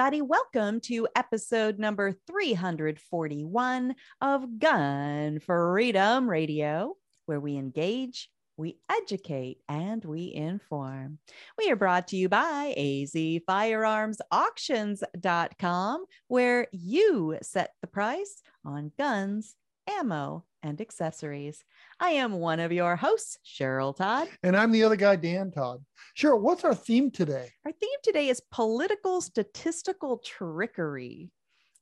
Everybody, welcome to episode number 341 of Gun Freedom Radio, where we engage, we educate, and we inform. We are brought to you by azfirearmsauctions.com, where you set the price on guns, ammo, and accessories. I am one of your hosts, Cheryl Todd. And I'm the other guy, Dan Todd. Cheryl, what's our theme today? Our theme today is political statistical trickery.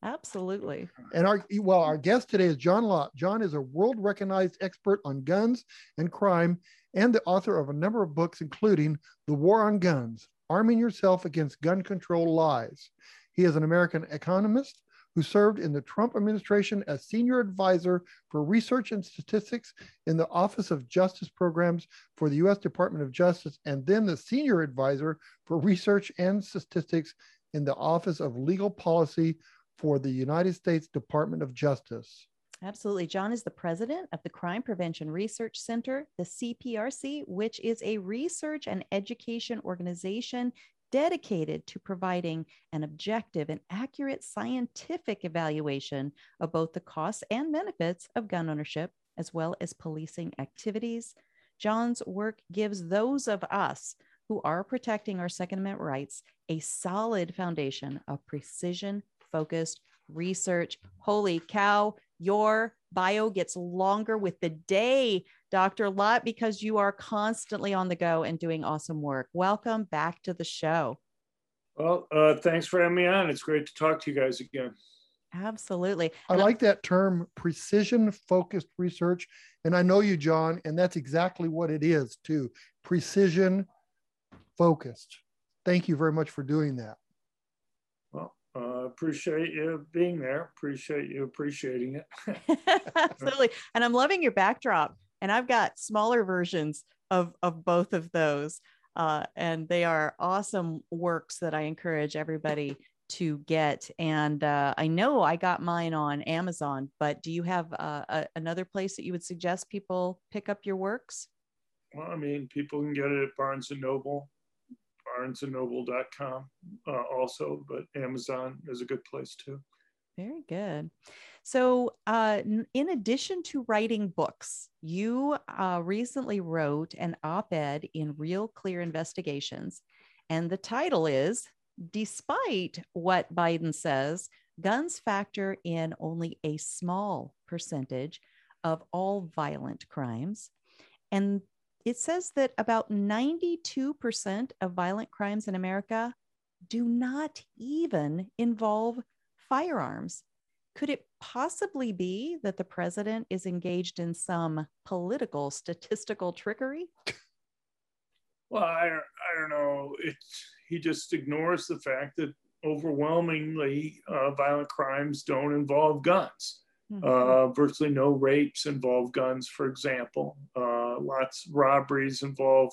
Absolutely. And our well, our guest today is John Lott. John is a world recognized expert on guns and crime and the author of a number of books, including The War on Guns, Arming Yourself Against Gun Control Lies. He is an American economist who served in the Trump administration as senior advisor for research and statistics in the Office of Justice Programs for the U.S. Department of Justice, and then the senior advisor for research and statistics in the Office of Legal Policy for the United States Department of Justice. Absolutely. John is the president of the Crime Prevention Research Center, the CPRC, which is a research and education organization dedicated to providing an objective and accurate scientific evaluation of both the costs and benefits of gun ownership, as well as policing activities. John's work gives those of us who are protecting our Second Amendment rights a solid foundation of precision focused research. Holy cow, your bio gets longer with the day, Dr. Lott, because you are constantly on the go and doing awesome work. Welcome back to the show. Well, uh, thanks for having me on. It's great to talk to you guys again. Absolutely. I And like that term, precision focused research. And I know you, John, and that's exactly what it is, too. Precision focused. Thank you very much for doing that. Well, uh, appreciate you being there. Appreciate you appreciating it. Absolutely. And I'm loving your backdrop. And I've got smaller versions of, of both of those. Uh, and they are awesome works that I encourage everybody to get. And uh, I know I got mine on Amazon, but do you have uh, a, another place that you would suggest people pick up your works? well, I mean, people can get it at Barnes and Noble, barnesandnoble.com uh, also, but Amazon is a good place too. Very good. So, uh, in addition to writing books, you uh, recently wrote an op ed in Real Clear Investigations. And the title is Despite what Biden says, guns factor in only a small percentage of all violent crimes. And it says that about 92% of violent crimes in America do not even involve firearms. Could it possibly be that the president is engaged in some political statistical trickery? Well, I, I don't know. It's, he just ignores the fact that overwhelmingly uh, violent crimes don't involve guns. Mhm. Uh, virtually no rapes involve guns, for example. Uh, lots of robberies involve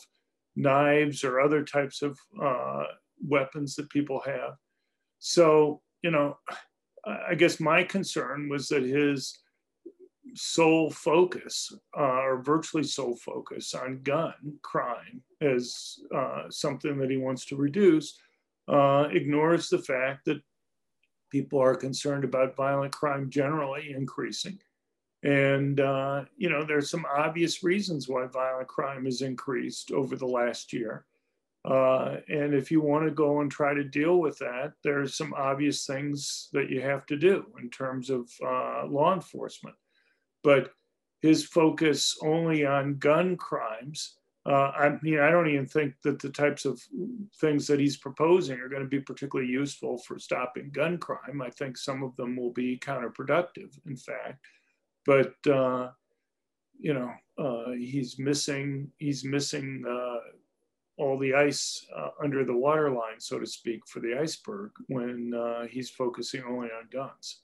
knives or other types of uh, weapons that people have. So, you know, I guess my concern was that his sole focus, uh, or virtually sole focus, on gun crime as uh, something that he wants to reduce, uh, ignores the fact that people are concerned about violent crime generally increasing. And, uh, you know, there's some obvious reasons why violent crime has increased over the last year. Uh, and if you want to go and try to deal with that, there's some obvious things that you have to do in terms of uh, law enforcement. But his focus only on gun crimes uh, I mean, I don't even think that the types of things that he's proposing are going to be particularly useful for stopping gun crime. I think some of them will be counterproductive, in fact. But uh, you know, uh, he's missing he's missing uh, all the ice uh, under the waterline, so to speak, for the iceberg when uh, he's focusing only on guns.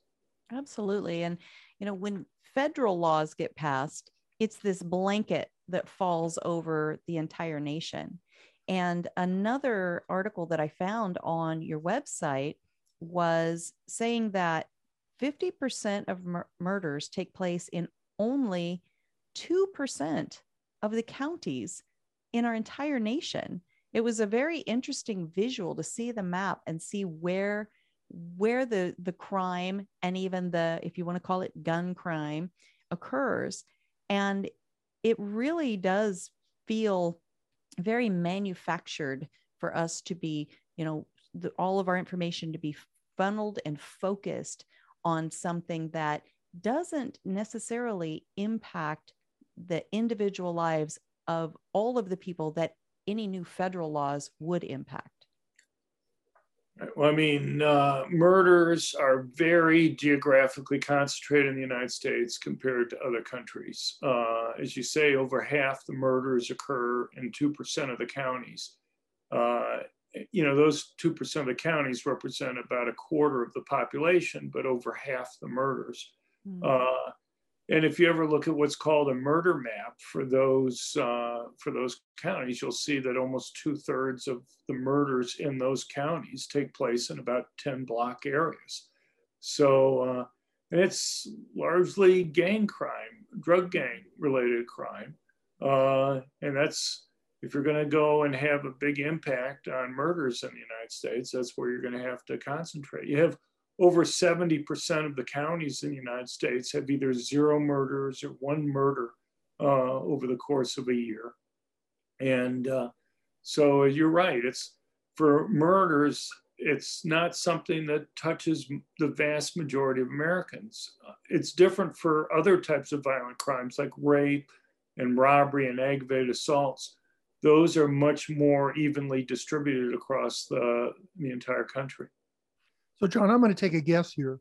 Absolutely, and you know, when federal laws get passed, it's this blanket that falls over the entire nation. And another article that I found on your website was saying that 50% of mur- murders take place in only 2% of the counties in our entire nation. It was a very interesting visual to see the map and see where where the the crime and even the if you want to call it gun crime occurs and it really does feel very manufactured for us to be you know the, all of our information to be funneled and focused on something that doesn't necessarily impact the individual lives of all of the people that any new federal laws would impact well, I mean, uh, murders are very geographically concentrated in the United States compared to other countries. Uh, as you say, over half the murders occur in 2% of the counties. Uh, you know, those 2% of the counties represent about a quarter of the population, but over half the murders. Mm-hmm. And if you ever look at what's called a murder map for those uh, for those counties, you'll see that almost two thirds of the murders in those counties take place in about ten block areas. So, uh, it's largely gang crime, drug gang related crime, uh, and that's if you're going to go and have a big impact on murders in the United States, that's where you're going to have to concentrate. You have over 70% of the counties in the United States have either zero murders or one murder uh, over the course of a year. And uh, so you're right, it's for murders, it's not something that touches the vast majority of Americans. It's different for other types of violent crimes like rape and robbery and aggravated assaults. Those are much more evenly distributed across the, the entire country. So, John, I'm going to take a guess here.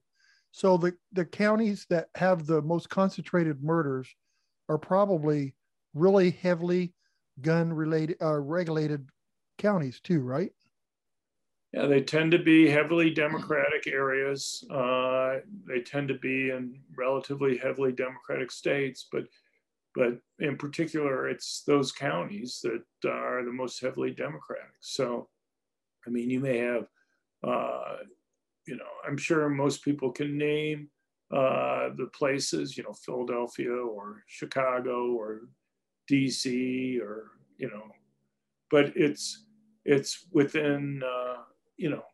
So, the, the counties that have the most concentrated murders are probably really heavily gun related, uh, regulated counties, too, right? Yeah, they tend to be heavily Democratic areas. Uh, they tend to be in relatively heavily Democratic states, but but in particular, it's those counties that are the most heavily Democratic. So, I mean, you may have uh, you know, I'm sure most people can name uh, the places, you know, Philadelphia or Chicago or DC or, you know, but it's, it's within, uh, you know,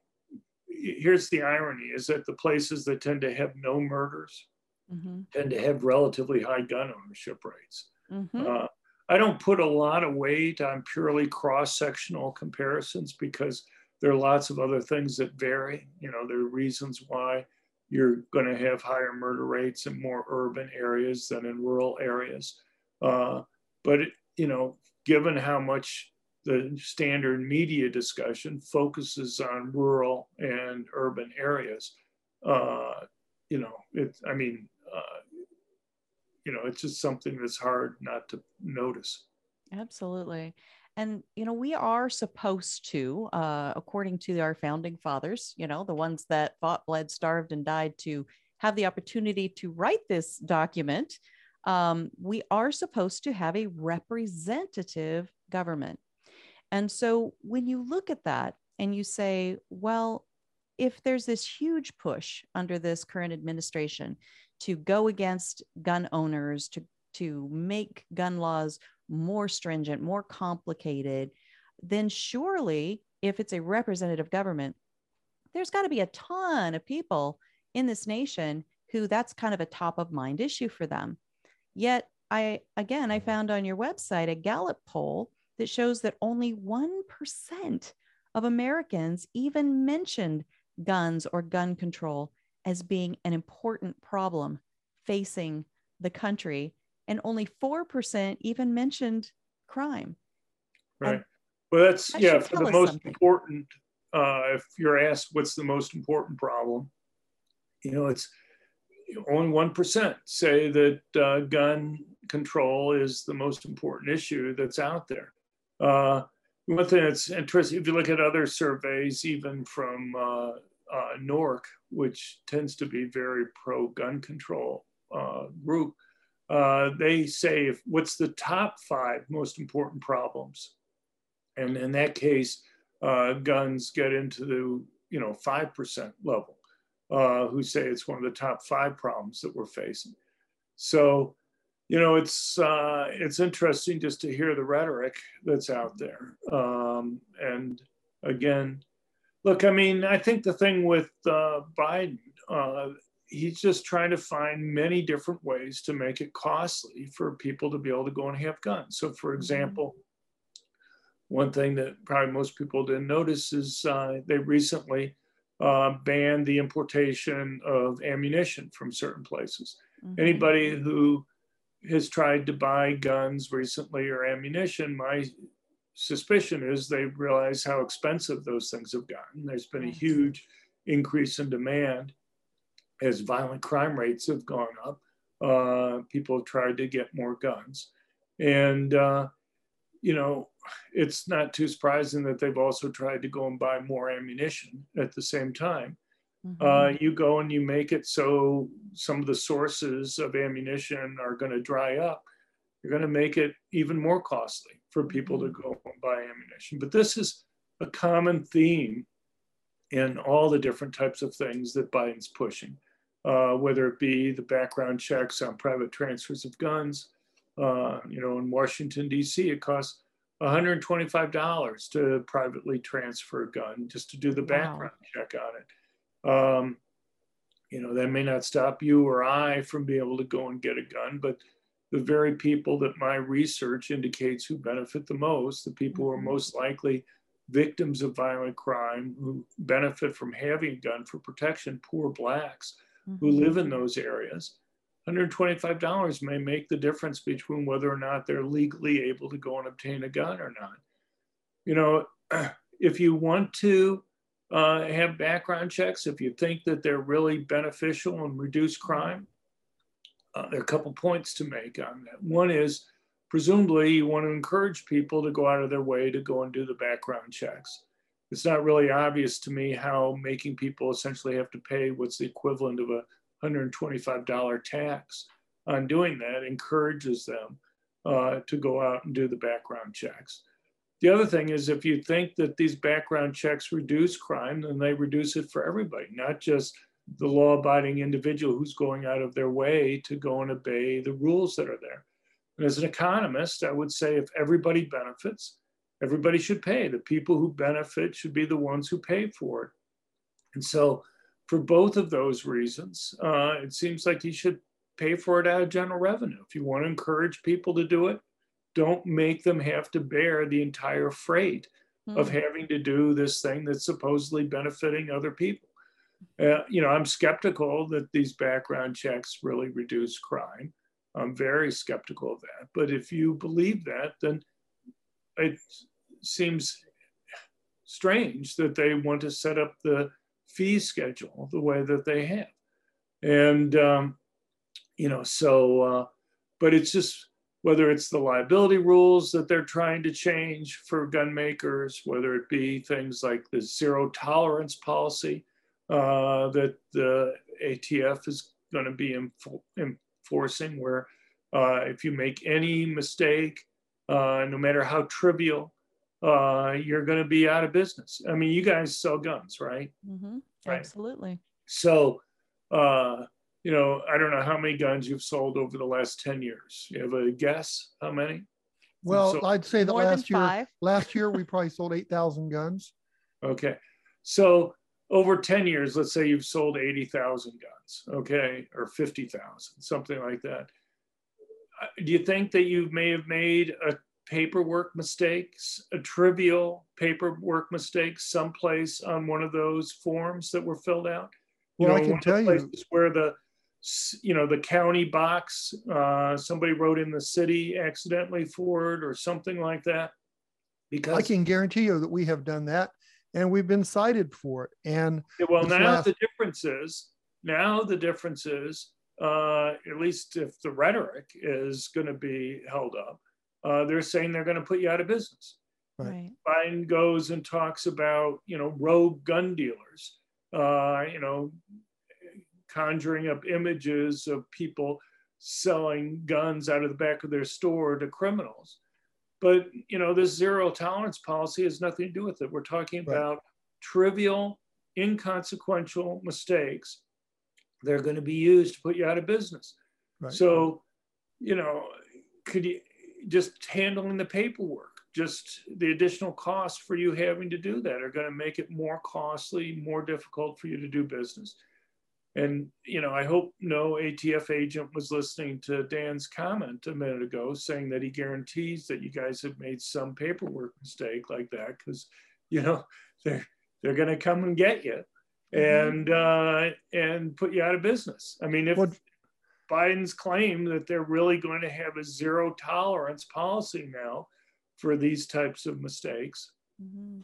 here's the irony is that the places that tend to have no murders mm-hmm. tend to have relatively high gun ownership rates. Mm-hmm. Uh, I don't put a lot of weight on purely cross sectional comparisons because there are lots of other things that vary. You know, there are reasons why you're going to have higher murder rates in more urban areas than in rural areas. Uh, but, you know, given how much the standard media discussion focuses on rural and urban areas, uh, you know, it, I mean, uh, you know, it's just something that's hard not to notice. Absolutely. And, you know, we are supposed to, uh, according to our founding fathers, you know, the ones that fought, bled, starved, and died to have the opportunity to write this document, um, we are supposed to have a representative government. And so when you look at that and you say, well, if there's this huge push under this current administration to go against gun owners, to, to make gun laws more stringent, more complicated, then surely if it's a representative government, there's got to be a ton of people in this nation who that's kind of a top of mind issue for them. Yet, I again, I mm-hmm. found on your website a Gallup poll that shows that only 1% of Americans even mentioned guns or gun control as being an important problem facing the country and only 4% even mentioned crime. right. Well, that's That yeah for the most something. important. Uh, if you're asked what's the most important problem, you know, it's only one percent say that uh, gun control is the most important issue that's out there. Uh, one thing that's interesting, if you look at other surveys, even from uh, uh, NORC, which tends to be very pro gun control uh, group, uh, they say what's the top five most important problems, and in that case, uh, guns get into the you know five percent level, uh, who say it's one of the top five problems that we're facing. So, you know, it's uh, it's interesting just to hear the rhetoric that's out there, um, and again, look, I mean, I think the thing with uh, Biden, he's just trying to find many different ways to make it costly for people to be able to go and have guns. So, for example, one thing that probably most people didn't notice is uh, they recently uh, banned the importation of ammunition from certain places. Mhm. Anybody who has tried to buy guns recently or ammunition, my suspicion is they realize how expensive those things have gotten. There's been a huge increase in demand as violent crime rates have gone up. Uh, people have tried to get more guns. And, uh, you know, it's not too surprising that they've also tried to go and buy more ammunition at the same time Mhm. uh, you go and you make it so some of the sources of ammunition are going to dry up. You're going to make it even more costly for people to go and buy ammunition. But this is a common theme in all the different types of things that Biden's pushing, uh, whether it be the background checks on private transfers of guns. Uh, you know, in Washington, D.C., it costs $125 to privately transfer a gun just to do the Wow. background check on it. Um, you know, that may not stop you or I from being able to go and get a gun, but the very people that my research indicates who benefit the most, the people who are Mhm. most likely victims of violent crime, who benefit from having a gun for protection, poor blacks who Mhm. live in those areas. $125 may make the difference between whether or not they're legally able to go and obtain a gun or not. You know, if you want to uh, have background checks, if you think that they're really beneficial and reduce crime, uh, there are a couple points to make on that. One is presumably you want to encourage people to go out of their way to go and do the background checks. It's not really obvious to me how making people essentially have to pay what's the equivalent of a $125 tax on doing that encourages them uh, to go out and do the background checks. The other thing is if you think that these background checks reduce crime, then they reduce it for everybody, not just the law abiding individual who's going out of their way to go and obey the rules that are there. And as an economist, I would say if everybody benefits, everybody should pay. The people who benefit should be the ones who pay for it. And so, for both of those reasons, uh, it seems like you should pay for it out of general revenue. If you want to encourage people to do it, don't make them have to bear the entire freight of Mhm. having to do this thing that's supposedly benefiting other people. Uh, you know, I'm skeptical that these background checks really reduce crime. I'm very skeptical of that. But if you believe that, then it seems strange that they want to set up the fee schedule the way that they have. And, um, you know, so, uh, but it's just whether it's the liability rules that they're trying to change for gun makers, whether it be things like the zero tolerance policy uh, that the ATF is going to be enforcing, where uh, if you make any mistake, uh, no matter how trivial, uh, you're going to be out of business. I mean, you guys sell guns, right? Mhm. Right. Absolutely. So, uh, you know, I don't know how many guns you've sold over the last 10 years. You have a guess how many? Well, So- I'd say that last year, last year we probably sold 8,000 guns. Okay. So over 10 years, let's say you've sold 80,000 guns, okay, or 50,000, something like that. Do you think that you may have made a paperwork mistakes, a trivial paperwork mistake someplace on one of those forms that were filled out? You Well, I know, can of the tell you- Where the, you know, the county box, uh, somebody wrote in the city accidentally for it or something like that. Because I can guarantee you that we have done that and we've been cited for it. And well, now last- the difference is now the difference is uh, at least if the rhetoric is going to be held up, uh, they're saying they're going to put you out of business. Right. Right. Biden goes and talks about you know rogue gun dealers, uh, you know, conjuring up images of people selling guns out of the back of their store to criminals. But you know, this zero tolerance policy has nothing to do with it. We're talking Right. about trivial, inconsequential mistakes. They're going to be used to put you out of business. Right. So, you know, could you just handling the paperwork, just the additional costs for you having to do that are going to make it more costly, more difficult for you to do business. And, you know, I hope no ATF agent was listening to Dan's comment a minute ago saying that he guarantees that you guys have made some paperwork mistake like that because, you know, they're, they're going to come and get you and, uh, and put you out of business. I mean, if, Well- Biden's claim that they're really going to have a zero tolerance policy now for these types of mistakes. Mhm.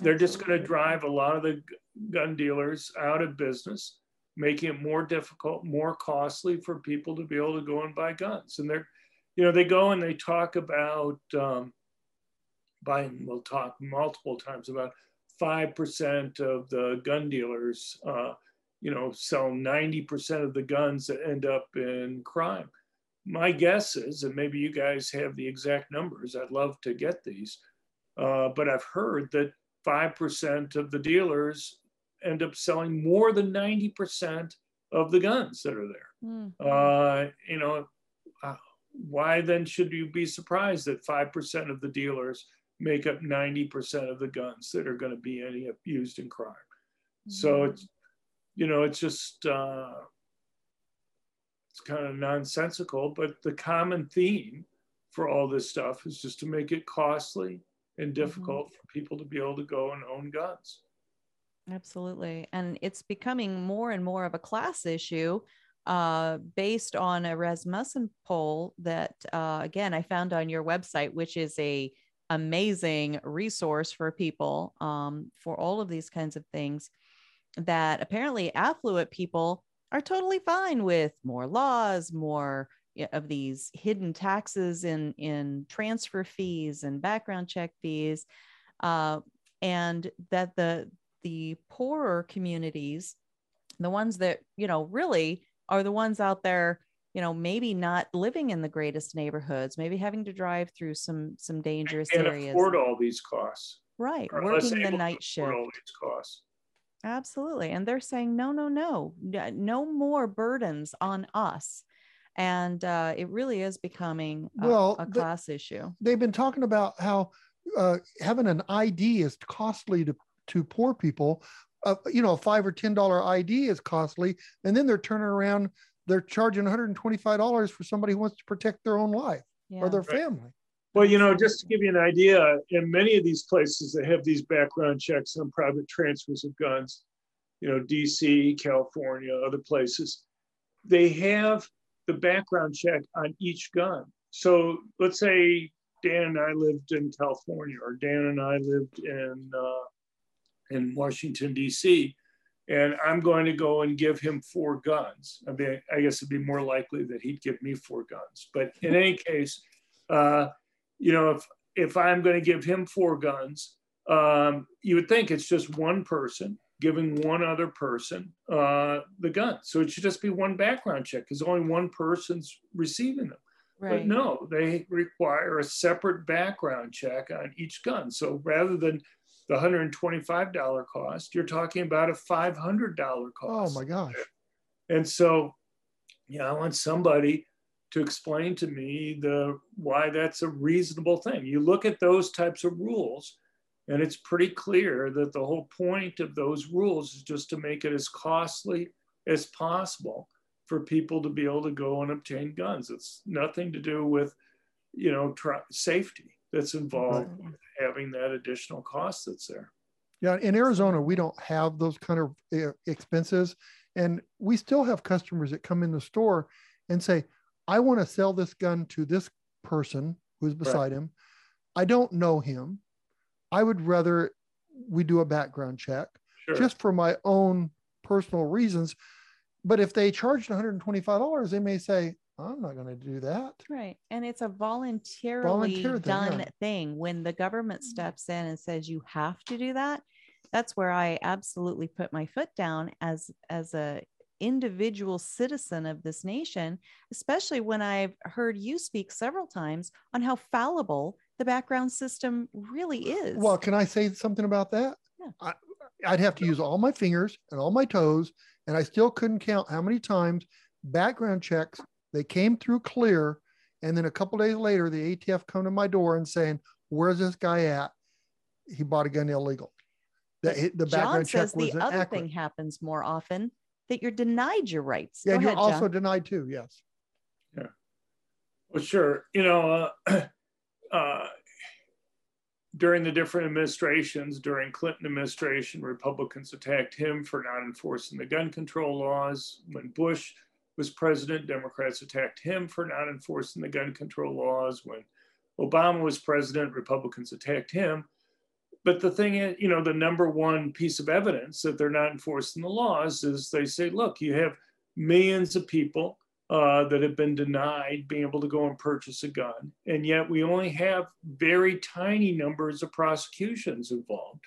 They're just going to drive a lot of the gun dealers out of business, making it more difficult, more costly for people to be able to go and buy guns. And they're, you know, they go and they talk about, um, Biden will talk multiple times about 5% of the gun dealers, uh, you know, sell 90% of the guns that end up in crime. My guess is, and maybe you guys have the exact numbers, I'd love to get these, uh, but I've heard that 5% of the dealers end up selling more than 90% of the guns that are there. Mm. Uh, you know, uh, why then should you be surprised that 5% of the dealers make up 90% of the guns that are going to be any used in crime? So Mhm. it's, you know, it's just, uh, it's kind of nonsensical, but the common theme for all this stuff is just to make it costly and difficult for people to be able to go and own guns. Absolutely. And it's becoming more and more of a class issue uh, based on a Rasmussen poll that, uh, again, I found on your website, which is a amazing resource for people um, for all of these kinds of things that apparently affluent people are totally fine with more laws, more of these hidden taxes in in transfer fees and background check fees, uh, and that the the poorer communities, the ones that you know really are the ones out there, you know, maybe not living in the greatest neighborhoods, maybe having to drive through some some dangerous Can't areas, afford all these costs. right? Working the night shift. All these costs. Absolutely. And they're saying, no, no, no, no more burdens on us. And uh, it really is becoming a, Well, a the- class issue. they've been talking about how uh, having an ID is costly to, to poor people. Uh, you know, a five or ten dollar ID is costly, and then they're turning around, they're charging 125 dollars for somebody who wants to protect their own life Yeah. or their Right. family. Well, you know, just to give you an idea, in many of these places that have these background checks on private transfers of guns, you know, DC, California, other places, they have the background check on each gun. So let's say Dan and I lived in California, or Dan and I lived in uh, in Washington D.C., and I'm going to go and give him four guns. I mean, I guess it'd be more likely that he'd give me four guns. But in any case, uh, you know, if if I'm going to give him four guns, um, you would think it's just one person giving one other person uh, the gun. So it should just be one background check because only one person's receiving them. right. But no, they require a separate background check on each gun. So rather than the $125 cost, you're talking about a $500 cost. Oh my gosh. And so, you know, I want somebody to explain to me the why that's a reasonable thing. You look at those types of rules, and it's pretty clear that the whole point of those rules is just to make it as costly as possible for people to be able to go and obtain guns. It's nothing to do with, you know, safety that's involved Right. having that additional cost that's there. Yeah, in Arizona, we don't have those kind of uh, expenses. And we still have customers that come in the store and say, I want to sell this gun to this person who's beside him. I don't know him. I would rather we do a background check Sure. just for my own personal reasons. But if they charged $125, they may say, I'm not going to do that. Right. And it's a voluntarily Volunteer thing, done yeah. thing. When the government mm. steps in and says you have to do that, that's where I absolutely put my foot down as as a individual citizen of this nation, especially when I've heard you speak several times on how fallible the background system really is. Well, can I say something about that? Yeah. I, I'd have to use all my fingers and all my toes, and I still couldn't count how many times background checks they came through clear, and then a couple days later, the ATF come to my door and saying, "Where's this guy at? He bought a gun illegal." But The, the John background check says the wasn't other accurate. thing happens more often that you're denied your rights. yeah, Go and you're ahead, also John. denied too. Yes. Yeah. Well, sure. You know, uh, uh, during the different administrations, during Clinton administration, Republicans attacked him for not enforcing the gun control laws. When Bush was president, Democrats attacked him for not enforcing the gun control laws. When Obama was president, Republicans attacked him. But the thing is, you know, the number one piece of evidence that they're not enforcing the laws is they say, look, you have millions of people uh, that have been denied being able to go and purchase a gun. And yet we only have very tiny numbers of prosecutions involved.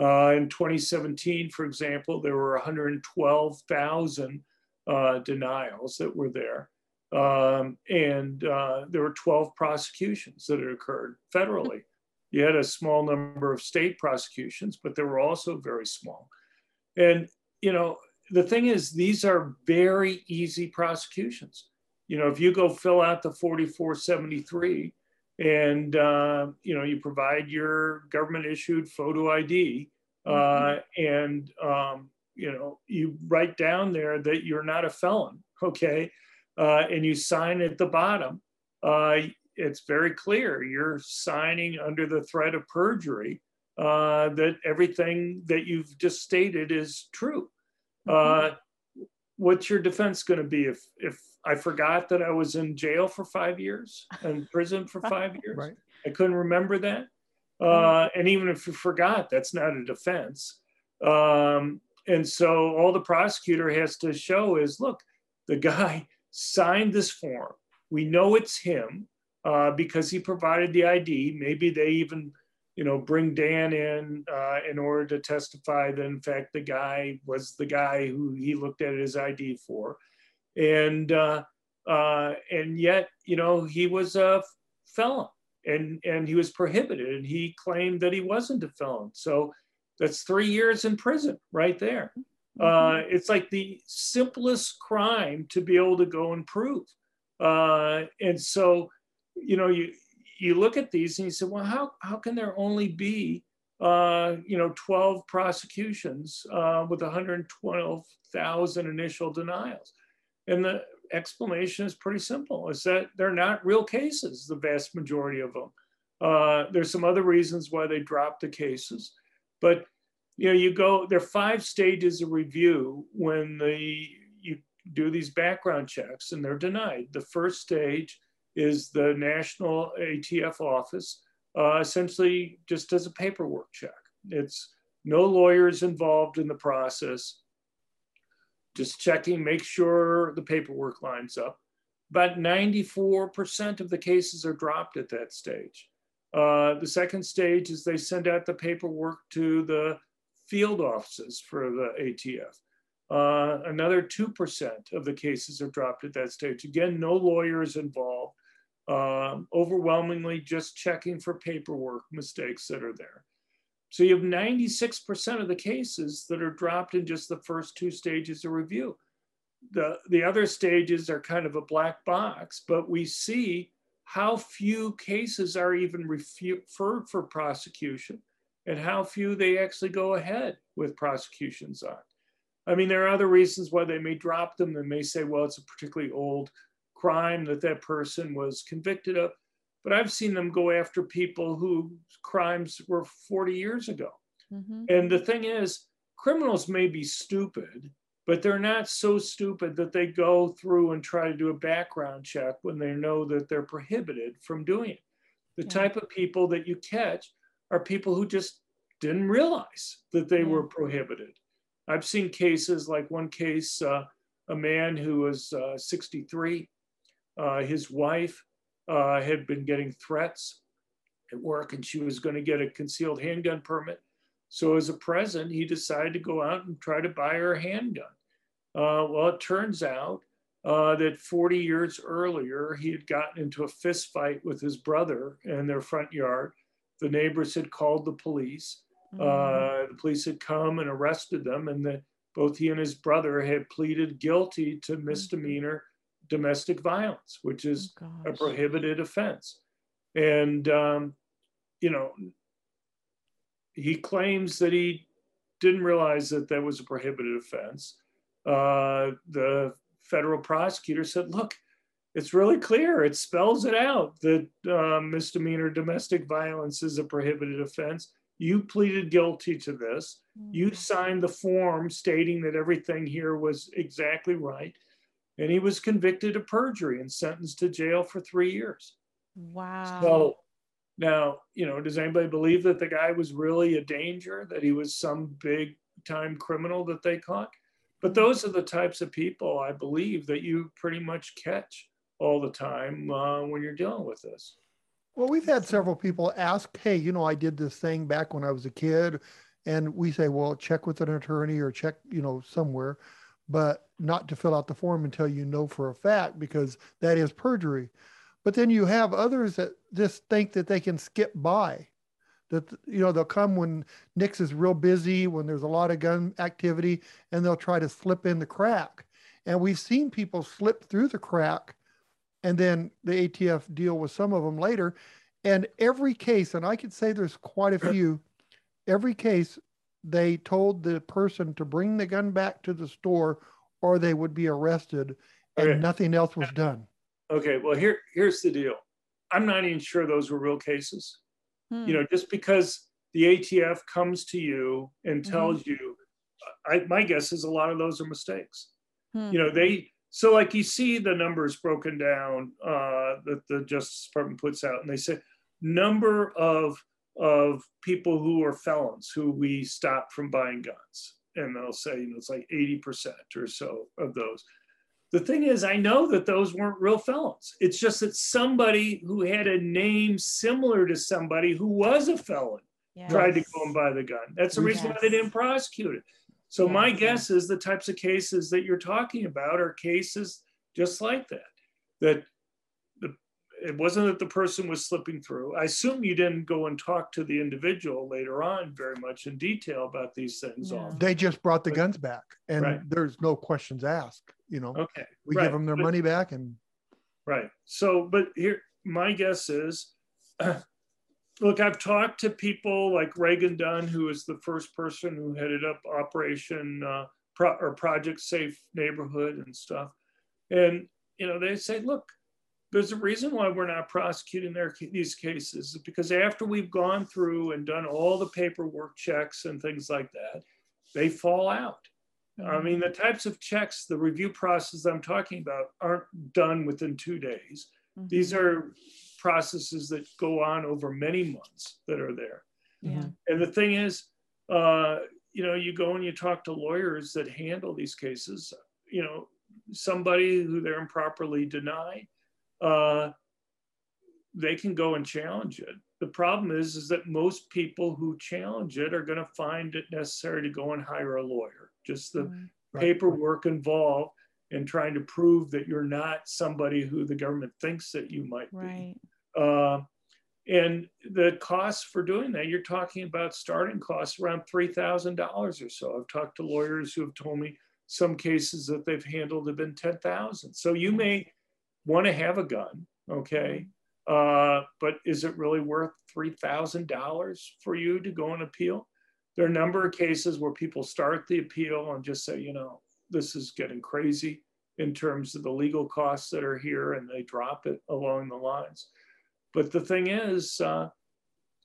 Uh, in 2017, for example, there were 112,000 uh, denials that were there. Um, and uh, there were 12 prosecutions that had occurred federally. You had a small number of state prosecutions, but they were also very small. And, you know, the thing is, these are very easy prosecutions. You know, if you go fill out the 4473 and, uh, you know, you provide your government issued photo ID uh, and, um, you know, you write down there that you're not a felon, okay? Uh, and you sign at the bottom, uh, it's very clear you're signing under the threat of perjury uh, that everything that you've just stated is true. Uh, what's your defense going to be if if I forgot that I was in jail for five years and prison for five years? Right. I couldn't remember that. Uh, and even if you forgot, that's not a defense. Um, and so all the prosecutor has to show is look, the guy signed this form. We know it's him uh, because he provided the ID. Maybe they even, you know, bring Dan in uh, in order to testify that in fact the guy was the guy who he looked at his ID for, and uh, uh, and yet you know he was a felon and and he was prohibited and he claimed that he wasn't a felon. So that's three years in prison right there. Uh, it's like the simplest crime to be able to go and prove. Uh, and so, you know, you you look at these and you say, well, how how can there only be uh, you know 12 prosecutions uh, with 112,000 initial denials? And the explanation is pretty simple: is that they're not real cases, the vast majority of them. Uh, there's some other reasons why they dropped the cases, but you know, you go, there are five stages of review when the, you do these background checks and they're denied. The first stage is the national ATF office, uh, essentially just does a paperwork check. It's no lawyers involved in the process, just checking, make sure the paperwork lines up. About 94% of the cases are dropped at that stage. Uh, the second stage is they send out the paperwork to the field offices for the ATF. Uh, another 2% of the cases are dropped at that stage. Again, no lawyers involved, um, overwhelmingly just checking for paperwork mistakes that are there. So you have 96% of the cases that are dropped in just the first two stages of review. The, the other stages are kind of a black box, but we see how few cases are even referred for prosecution and how few they actually go ahead with prosecutions on. I mean, there are other reasons why they may drop them. They may say, well, it's a particularly old crime that that person was convicted of. But I've seen them go after people whose crimes were 40 years ago. Mhm. And the thing is, criminals may be stupid, but they're not so stupid that they go through and try to do a background check when they know that they're prohibited from doing it. The Yeah. type of people that you catch are people who just didn't realize that they Yeah. were prohibited. I've seen cases like one case, uh, a man who was uh, 63, uh, his wife uh, had been getting threats at work and she was going to get a concealed handgun permit. So, as a present, he decided to go out and try to buy her a handgun. Uh, well, it turns out uh, that 40 years earlier, he had gotten into a fist fight with his brother in their front yard. The neighbors had called the police. Mhm. Uh, the police had come and arrested them, and the, both he and his brother had pleaded guilty to misdemeanor domestic violence, which is Oh, a prohibited offense. And, um, you know, he claims that he didn't realize that that was a prohibited offense. Uh, the federal prosecutor said, look, it's really clear. It spells it out that uh, misdemeanor domestic violence is a prohibited offense. You pleaded guilty to this. You Mm. signed the form stating that everything here was exactly right. And he was convicted of perjury and sentenced to jail for three years. Wow. So now, you know, does anybody believe that the guy was really a danger, that he was some big time criminal that they caught? But those are the types of people I believe that you pretty much catch all the time uh, when you're dealing with this. Well, we've had several people ask, hey, you know, I did this thing back when I was a kid. And we say, well, check with an attorney or check, you know, somewhere, but not to fill out the form until you know for a fact, because that is perjury. But then you have others that just think that they can skip by. That, you know, they'll come when NICS is real busy, when there's a lot of gun activity, and they'll try to slip in the crack. And we've seen people slip through the crack and then the ATF deal with some of them later. And every case, and I could say there's quite a few, every case they told the person to bring the gun back to the store or they would be arrested and Okay. nothing else was done. Okay, well, here, here's the deal. I'm not even sure those were real cases. Hmm. you know just because the atf comes to you and Mm-hmm. tells you I, my guess is a lot of those are mistakes Hmm. you know they so like you see the numbers broken down uh, that the justice department puts out and they say number of of people who are felons who we stop from buying guns and they'll say you know it's like 80% or so of those the thing is i know that those weren't real felons it's just that somebody who had a name similar to somebody who was a felon tried to go and buy the gun. That's the reason why they didn't prosecute it. So my Yes. guess is the types of cases that you're talking about are cases just like that. That the it wasn't that the person was slipping through. I assume you didn't go and talk to the individual later on very much in detail about these things. No. All They just brought the But- guns back and Right. there's no questions asked. You know, okay. we right. give them their But- money back and Right. So, but here, my guess is, look, I've talked to people like Reagan Dunn, who was the first person who headed up Operation uh, Pro- or Project Safe Neighborhood and stuff, and you know they say, look, there's a reason why we're not prosecuting their these cases because after we've gone through and done all the paperwork checks and things like that, they fall out. I mean, the types of checks, the review process I'm talking about aren't done within two days. Mhm. These are processes that go on over many months that are there. yeah. And the thing is, uh, you know, you go and you talk to lawyers that handle these cases, you know, somebody who they're improperly denied, uh, they can go and challenge it. The problem is, is that most people who challenge it are going to find it necessary to go and hire a lawyer. Just the Mm. Right. paperwork involved in trying to prove that you're not somebody who the government thinks that you might be. Uh, and the costs for doing that, you're talking about starting costs around $3,000 or so. I've talked to lawyers who have told me some cases that they've handled have been 10,000. So you may want to have a gun, okay? Uh, but is it really worth $3,000 for you to go and appeal? There are a number of cases where people start the appeal and just say, you know, this is getting crazy in terms of the legal costs that are here, and they drop it along the lines. But the thing is, uh,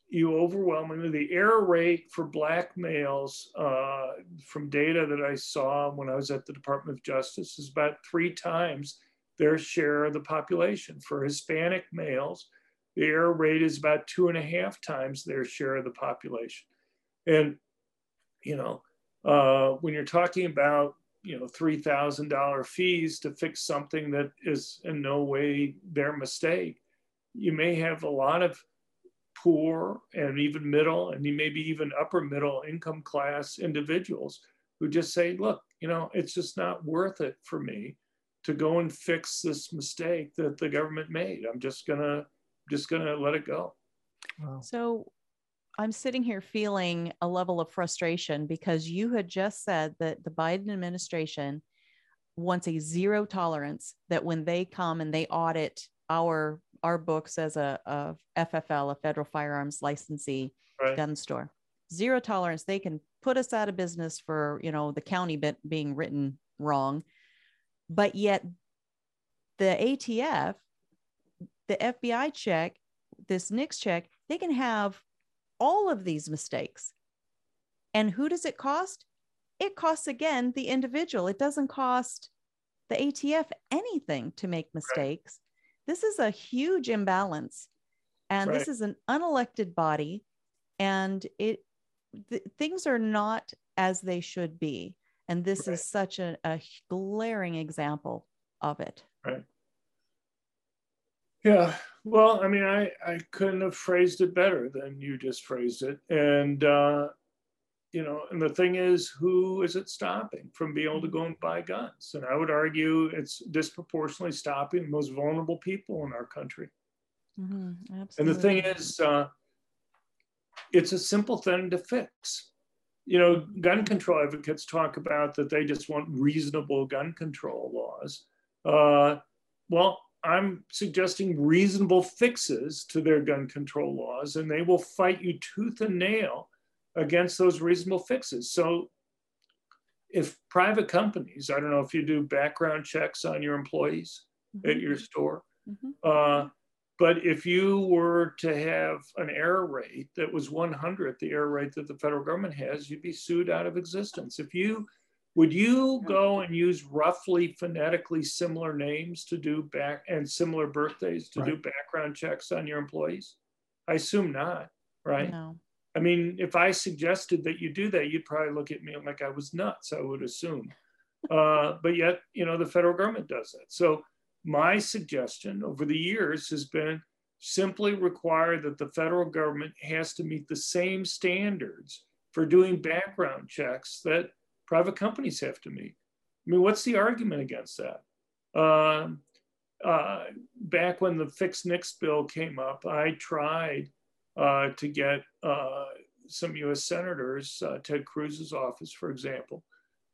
you overwhelmingly, the error rate for black males uh, from data that I saw when I was at the Department of Justice is about three times their share of the population. For Hispanic males, the error rate is about two and a half times their share of the population. And, you know, uh, when you're talking about, you know, $3,000 fees to fix something that is in no way their mistake, you may have a lot of poor and even middle and maybe even upper middle income class individuals who just say, look, you know, it's just not worth it for me to go and fix this mistake that the government made. I'm just gonna just gonna let it go. Wow. So I'm sitting here feeling a level of frustration because you had just said that the Biden administration wants a zero tolerance that when they come and they audit our our books as a, a FFL, a federal firearms licensee right. gun store, zero tolerance. They can put us out of business for you know the county bit being written wrong, but yet the ATF, the FBI check, this NICS check, they can have all of these mistakes. And who does it cost? It costs again the individual. It doesn't cost the ATF anything to make mistakes. Right. This is a huge imbalance. And right. this is an unelected body. And it th- things are not as they should be. And this right. is such a, a glaring example of it. Right. Yeah. Well, I mean, I, I couldn't have phrased it better than you just phrased it. And, uh, you know, and the thing is, who is it stopping from being able to go and buy guns? And I would argue it's disproportionately stopping the most vulnerable people in our country. Mm-hmm, and the thing is, uh, it's a simple thing to fix. You know, gun control advocates talk about that they just want reasonable gun control laws. Uh, well, I'm suggesting reasonable fixes to their gun control laws, and they will fight you tooth and nail against those reasonable fixes. So, if private companies, I don't know if you do background checks on your employees mm-hmm. at your store, mm-hmm. uh, but if you were to have an error rate that was 100, the error rate that the federal government has, you'd be sued out of existence. If you would you go and use roughly phonetically similar names to do back and similar birthdays to right. do background checks on your employees? I assume not, right? No. I mean, if I suggested that you do that, you'd probably look at me like I was nuts, I would assume. Uh, but yet, you know, the federal government does that. So my suggestion over the years has been simply require that the federal government has to meet the same standards for doing background checks that private companies have to meet. I mean, what's the argument against that? Uh, uh, back when the fixed NICS bill came up, I tried uh, to get uh, some US senators, uh, Ted Cruz's office, for example,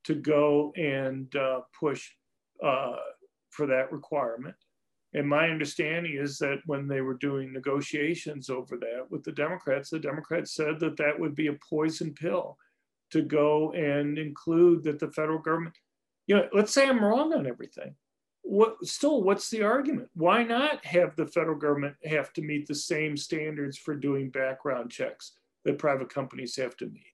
to go and uh, push for that requirement. And my understanding is that when they were doing negotiations over that with the Democrats, the Democrats said that that would be a poison pill to go and include that the federal government, you know, let's say I'm wrong on everything. What still, what's the argument? Why not have the federal government have to meet the same standards for doing background checks that private companies have to meet?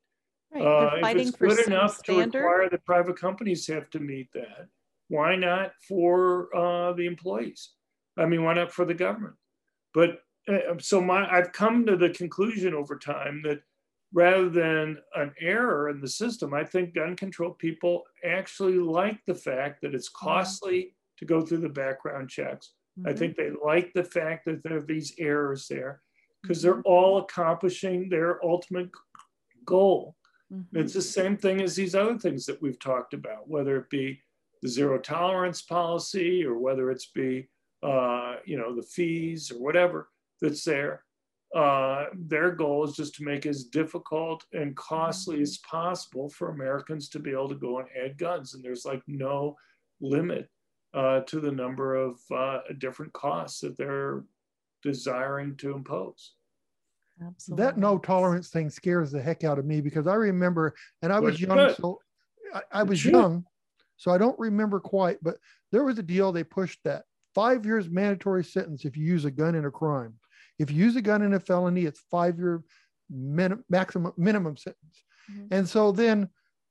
Right. Uh, if it's good enough standard. to require that private companies have to meet that, why not for uh, the employees? I mean, why not for the government? But uh, so my, I've come to the conclusion over time that rather than an error in the system, I think gun control people actually like the fact that it's mm-hmm. costly to go through the background checks. Mm-hmm. I think they like the fact that there are these errors there because they're mm-hmm. all accomplishing their ultimate goal. Mm-hmm. It's the same thing as these other things that we've talked about, whether it be the zero tolerance policy or whether it's be, uh, you know, the fees or whatever that's there uh, their goal is just to make as difficult and costly as possible for Americans to be able to go and add guns. And there's like no limit uh, to the number of uh, different costs that they're desiring to impose. Absolutely. That no tolerance thing scares the heck out of me because I remember, and I was young, so I, I was young, so I don't remember quite, but there was a deal they pushed that five years mandatory sentence if you use a gun in a crime. If you use a gun in a felony, it's five year min- maximum minimum sentence. Mm-hmm. And so then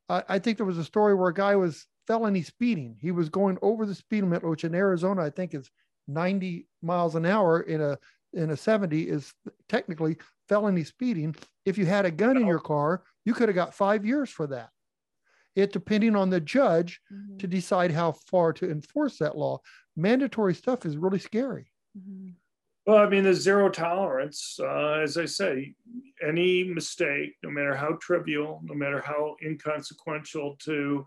uh, I think there was a story where a guy was felony speeding. He was going over the speed limit, which in Arizona I think is 90 miles an hour in a in a 70 is technically felony speeding. If you had a gun in your car, you could have got five years for that. It depending on the judge Mhm. to decide how far to enforce that law. Mandatory stuff is really scary. Mhm. Well, I mean, there's zero tolerance. Uh, as I say, any mistake, no matter how trivial, no matter how inconsequential to,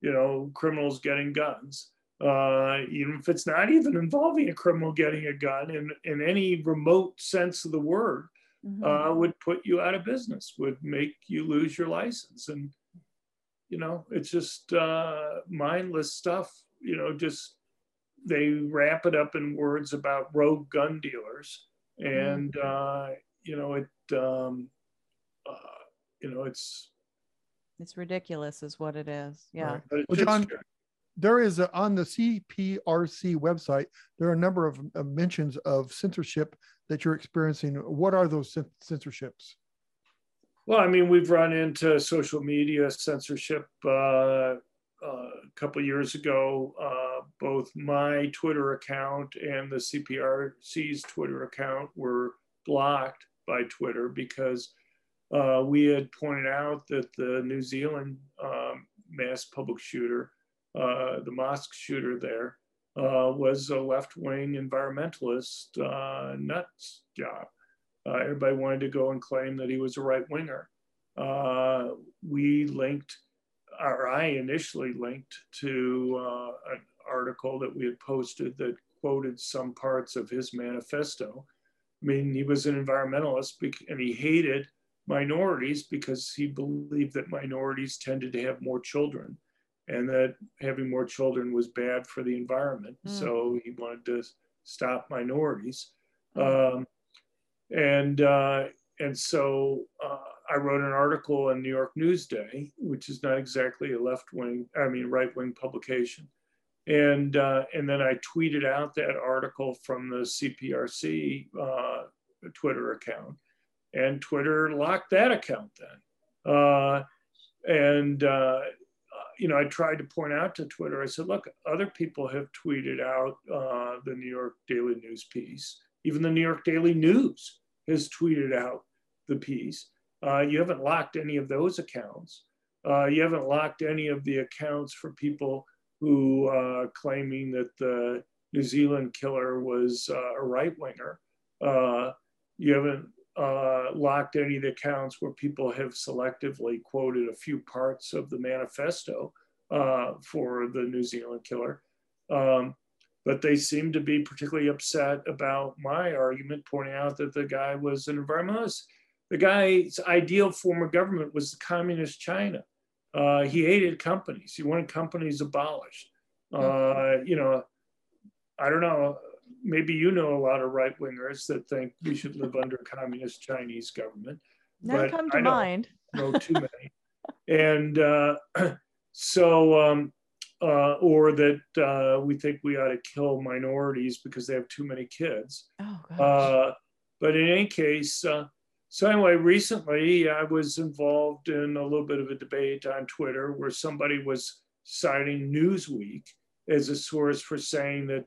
you know, criminals getting guns, uh, even if it's not even involving a criminal getting a gun in, in any remote sense of the word, Mhm. uh, would put you out of business, would make you lose your license. And, you know, it's just uh, mindless stuff, you know, just they wrap it up in words about rogue gun dealers. And, uh, you know, it, um, uh, you know, it's, it's ridiculous, is what it is. Yeah. Right. but it's Well, John. There is a, on the CPRC website, there are a number of uh, mentions of censorship that you're experiencing. What are those cen- censorships? Well, I mean, we've run into social media censorship uh, uh, a couple years ago. Uh, both my Twitter account and the CPRC's Twitter account were blocked by Twitter because uh, we had pointed out that the New Zealand um, mass public shooter, uh, the mosque shooter there, was a left-wing environmentalist uh, nuts job. Uh, everybody wanted to go and claim that he was a right winger. Uh, we linked, or I initially linked to uh, an article that we had posted that quoted some parts of his manifesto. I mean, he was an environmentalist and he hated minorities because he believed that minorities tended to have more children and that having more children was bad for the environment. Mm. So he wanted to stop minorities. Mm. Um, and uh, and so uh, I wrote an article in New York Newsday, which is not exactly a left wing, I mean right wing publication, and uh, and then I tweeted out that article from the CPRC uh, Twitter account, and Twitter locked that account then, uh, and. Uh, you know, I tried to point out to Twitter, I said, look, other people have tweeted out the New York Daily News piece. Even the New York Daily News has tweeted out the piece. Uh, you haven't locked any of those accounts. Uh, you haven't locked any of the accounts for people who uh, claiming that the New Zealand killer was uh, a right winger. Uh, you haven't uh, locked any of the accounts where people have selectively quoted a few parts of the manifesto for the New Zealand killer. Um, but they seem to be particularly upset about my argument, pointing out that the guy was an environmentalist. The guy's ideal form of government was the communist China. Uh, he hated companies. He wanted companies abolished. Uh, you know, I don't know. Maybe you know a lot of right wingers that think we should live under communist Chinese government. None come I to know- mind. know too many. and uh, so, um, uh, or that uh, we think we ought to kill minorities because they have too many kids. Oh. Uh, but in any case, uh, so anyway, recently I was involved in a little bit of a debate on Twitter where somebody was citing Newsweek as a source for saying that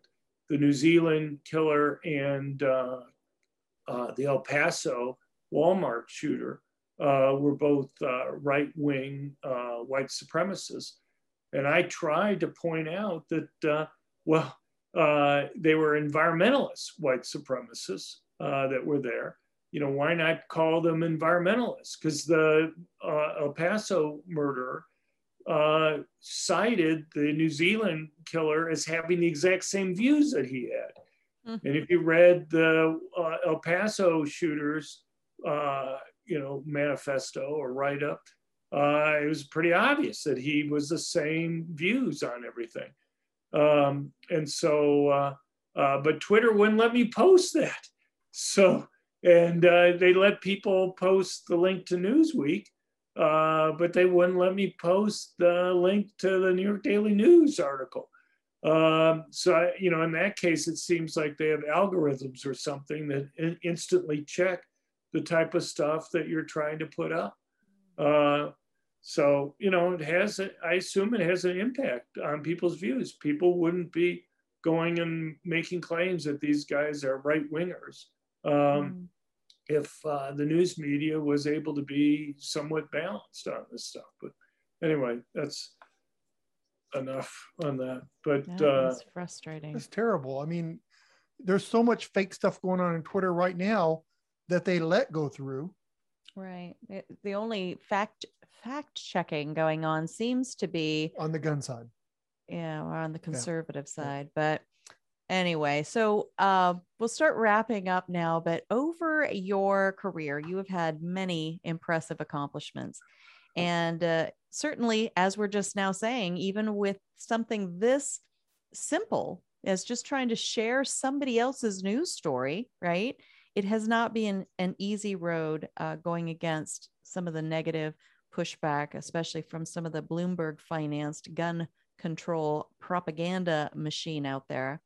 the New Zealand killer and uh, uh, the El Paso Walmart shooter uh, were both uh, right wing uh, white supremacists. And I tried to point out that, uh, well, uh, they were environmentalists, white supremacists uh, that were there. You know, why not call them environmentalists? Because the uh, El Paso murderer uh, cited the New Zealand killer as having the exact same views that he had. Hmm. And if you read the uh, El Paso shooters, uh, you know, manifesto or write up, uh, it was pretty obvious that he was the same views on everything. Um, and so, uh, uh, but Twitter wouldn't let me post that. So, and uh, they let people post the link to Newsweek, uh, but they wouldn't let me post the link to the New York Daily News article. Um, so, I, you know, in that case, it seems like they have algorithms or something that in- instantly check the type of stuff that you're trying to put up. Uh, so, you know, it has, a, I assume it has an impact on people's views. People wouldn't be going and making claims that these guys are right wingers um, Mm. if uh, the news media was able to be somewhat balanced on this stuff. But anyway, that's enough on that. But That uh, frustrating. It's terrible. I mean, there's so much fake stuff going on on Twitter right now that they let go through. Right. It- the only fact fact checking going on seems to be on the gun side. yeah, we're on the conservative side. But anyway, so uh, we'll start wrapping up now. But over your career, you have had many impressive accomplishments. And uh, certainly, as we're just now saying, even with something this simple as just trying to share somebody else's news story, right? It has not been an easy road uh, going against some of the negative pushback, especially from some of the Bloomberg financed gun control propaganda machine out there.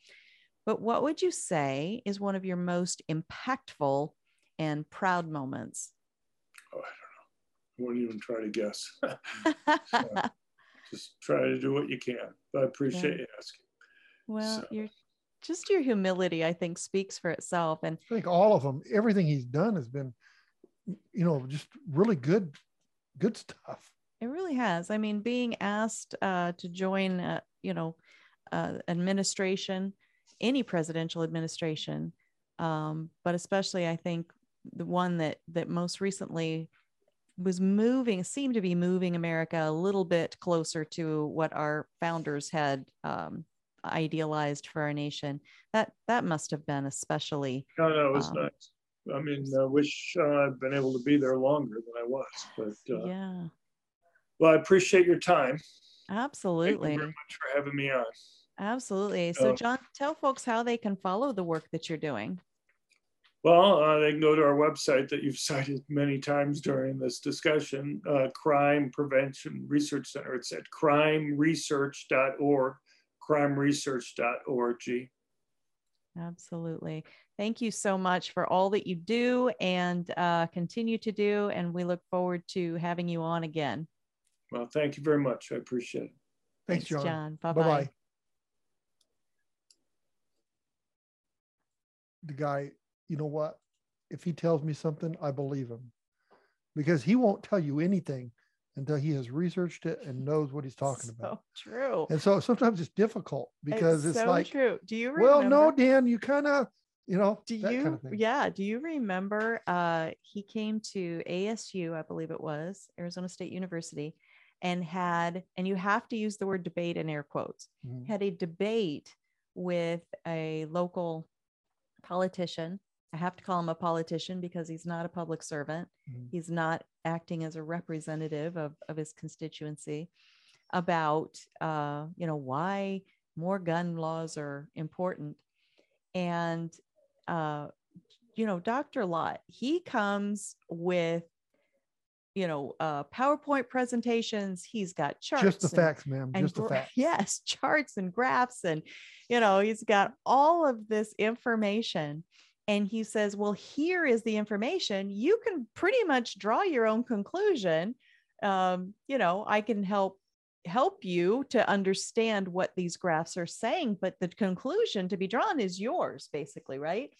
But what would you say is one of your most impactful and proud moments? oh, I don't know. I won't even try to guess. Just try to do what you can. But I appreciate you asking. well, So- your just your humility, I think, speaks for itself. And I think all of them, everything he's done has been, you know, just really good, good stuff. It really has. I mean, being asked uh, to join, uh, you know, uh, administration, any presidential administration, um, but especially I think the one that that most recently was moving, seemed to be moving America a little bit closer to what our founders had um, idealized for our nation. That that must have been especially No, no, it was Um, nice. I mean, I wish uh, I'd been able to be there longer than I was. But uh, yeah, well, I appreciate your time. Absolutely. Thank you very much for having me on. Absolutely. So, Uh, John, tell folks how they can follow the work that you're doing. Well, uh, they can go to our website that you've cited many times during this discussion, uh, Crime Prevention Research Center. It's at crimeresearch.org, crimeresearch.org. Absolutely. Thank you so much for all that you do and uh, continue to do. And we look forward to having you on again. Well, thank you very much. I appreciate it. Thanks, John. Bye Bye bye. bye. The guy, you know what? If he tells me something, I believe him because he won't tell you anything until he has researched it and knows what he's talking about. So true. And so sometimes it's difficult because it's, so like, true. Do you remember? well, no, Dan, you kind of, you know, Do you? kind of yeah. Do you remember? Uh, he came to ASU, I believe it was Arizona State University, and had, and you have to use the word debate in air quotes, Mhm. had a debate with a local politician. I have to call him a politician because he's not a public servant. Mhm. He's not acting as a representative of, of his constituency about, uh, you know, why more gun laws are important. And, uh, you know, Dr. Lott, he comes with, you know, uh, PowerPoint presentations. He's got charts. Just the and- facts, ma'am. Just the facts. yes charts and graphs and you know he's got all of this information and he says well here is the information. You can pretty much draw your own conclusion. Um, you know i can help help you to understand what these graphs are saying but the conclusion to be drawn is yours basically right?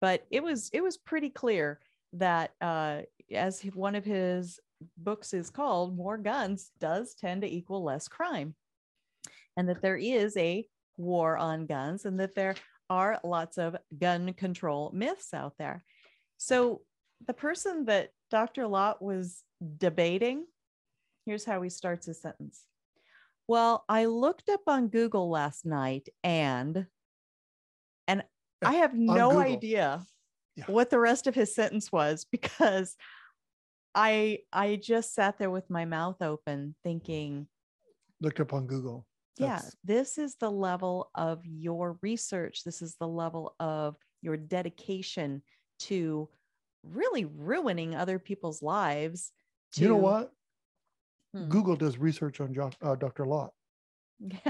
But it was it was pretty clear that uh, as one of his books is called more guns does tend to equal less crime and that there is a war on guns and that there are lots of gun control myths out there. So, the person that Dr. Lott was debating, here's how he starts his sentence. Well, I looked up on Google last night and and I have no idea Yeah. what the rest of his sentence was because I I just sat there with my mouth open thinking Looked up on Google. Yeah this is the level of your research this is the level of your dedication to really ruining other people's lives You know what? Hmm. Google does research on Jo- uh, Dr. Lott. It's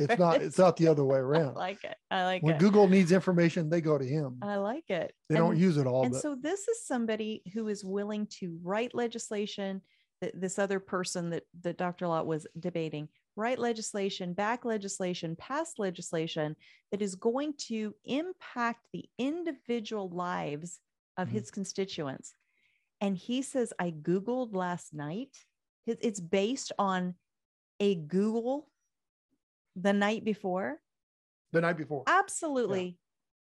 it's not. It's not the other way around. i like it i like When it When Google needs information, they go to him. i like it They don't use it all, and but so this is somebody who is willing to write legislation that this other person that that dr lott was debating write legislation back legislation pass legislation that is going to impact the individual lives of Mhm. his constituents. And he says, I Googled last night. It's based on a Google the night before. The night before. Absolutely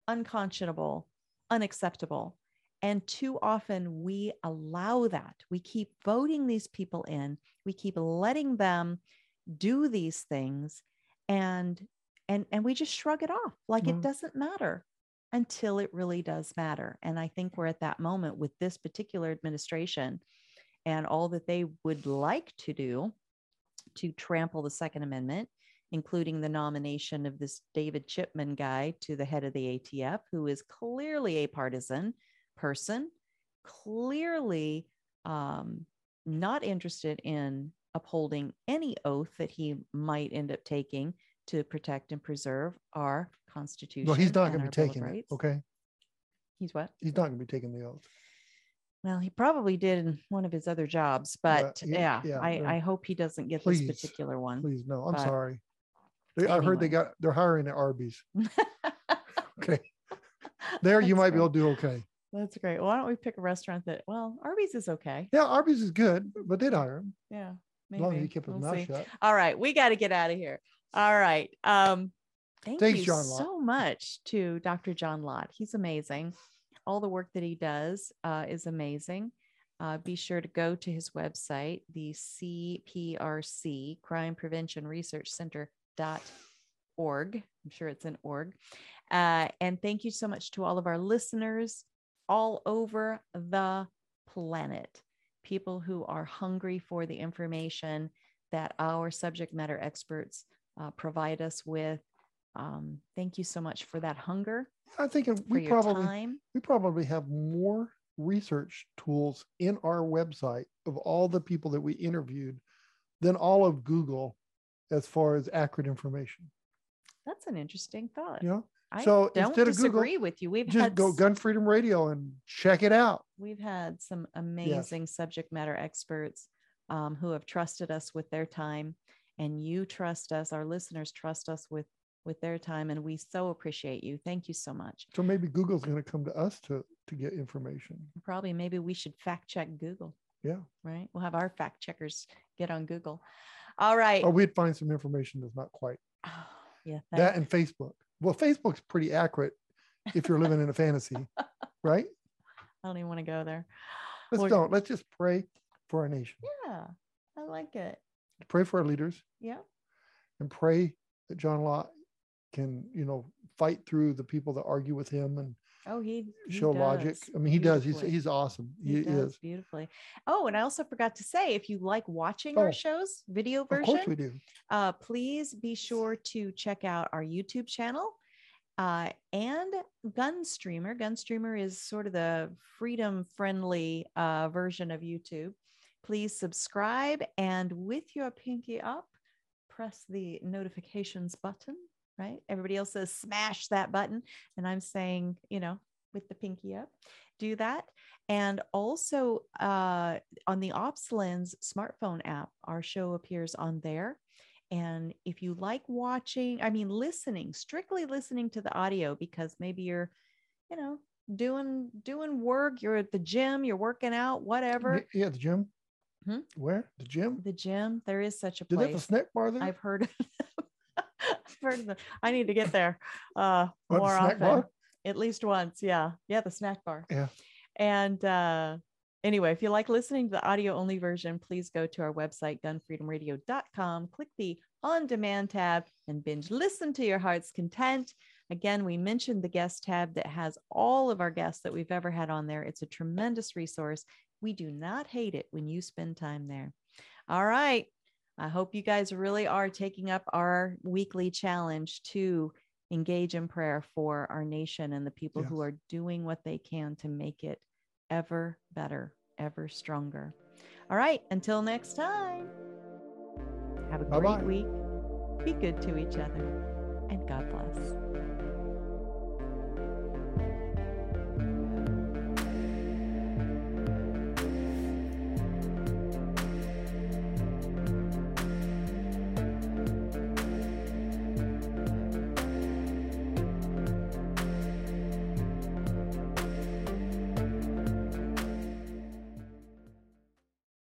unconscionable, unacceptable. And too often we allow that. We keep voting these people in. We keep letting them do these things and and and we just shrug it off like it Mhm. doesn't matter until it really does matter. And I think we're at that moment with this particular administration and all that they would like to do to trample the Second Amendment, including the nomination of this David Chipman guy to the head of the ATF, who is clearly a partisan person, clearly um, not interested in upholding any oath that he might end up taking to protect and preserve our Constitution. Well, he's not going to be taking it. Okay. He's what? He's not going to be taking the oath. Well, he probably did in one of his other jobs, but yeah, yeah, yeah, I, I hope he doesn't get Please, this particular one. Please, no. I'm But sorry. They, I heard they got they're hiring at Arby's. Okay. There you That's might be able to do okay. That's great. Why don't we pick a restaurant that, well, Arby's is okay. Yeah, Arby's is good, but they'd hire him Yeah. As long as he kept his We'll mouth see. shut. All right. We got to get out of here. All right. Um, thank Thanks, you John so much to Dr. John Lott. He's amazing. All the work that he does uh, is amazing. Uh, be sure to go to his website, the CPRC, Crime Prevention Research Center dot org. I'm sure it's an org. Uh, and thank you so much to all of our listeners all over the planet, people who are hungry for the information that our subject matter experts uh, provide us with. Um, thank you so much for that hunger, I think we probably time. we probably have more research tools in our website of all the people that we interviewed than all of Google as far as accurate information. That's an interesting thought. Know, I so don't instead of Google, with you. We've just had go Gun Freedom Radio and check it out. we've had some amazing subject matter experts um, who have trusted us with their time and you trust us our listeners trust us with with their time and we so appreciate you. Thank you so much. So maybe Google's going to come to us to to get information. probably. Maybe we should fact check google. Yeah, right? We'll have our fact checkers get on google. All right. Or we'd find some information that's not quite yeah that and Facebook. Well, Facebook's pretty accurate if you're living in a fantasy, right? i don't even want to go there Let's Well- don't. Let's just pray for our nation, yeah i like it pray for our leaders, yeah and pray that John Lott can, you know, fight through the people that argue with him and oh he, he show logic. I mean, he does. He's he's awesome. He He, does is. beautifully. Oh, and I also forgot to say, if you like watching Oh. our shows, video Of course we version, do. uh, please be sure to check out our YouTube channel uh, and Gunstreamer. Gunstreamer is sort of the freedom-friendly uh, version of YouTube. Please subscribe and with your pinky up, press the notifications button. Right? Everybody else says smash that button, and I'm saying, you know, with the pinky up, do that. And also uh, on the Ops Lens smartphone app, our show appears on there. And if you like watching, I mean, listening, strictly listening to the audio, because maybe you're, you know, doing doing work, you're at the gym, you're working out, whatever. Yeah, the gym. Hmm? Where the gym? The gym, there is such a place. Did they have a snack bar there? I've heard. I've heard of them. I need to get there uh, What, the more snack often bar? at least once. Yeah. Yeah. The snack bar. Yeah. And uh, anyway, if you like listening to the audio only version, please go to our website, gunfreedomradio.com, click the on demand tab, and binge listen to your heart's content. Again, we mentioned the guest tab that has all of our guests that we've ever had on there. It's a tremendous resource. We do not hate it when you spend time there. All right. I hope you guys really are taking up our weekly challenge to engage in prayer for our nation and the people who are doing what they can to make it ever better, ever stronger. All right, until next time, have a great Bye-bye. week. Be good to each other, and God bless.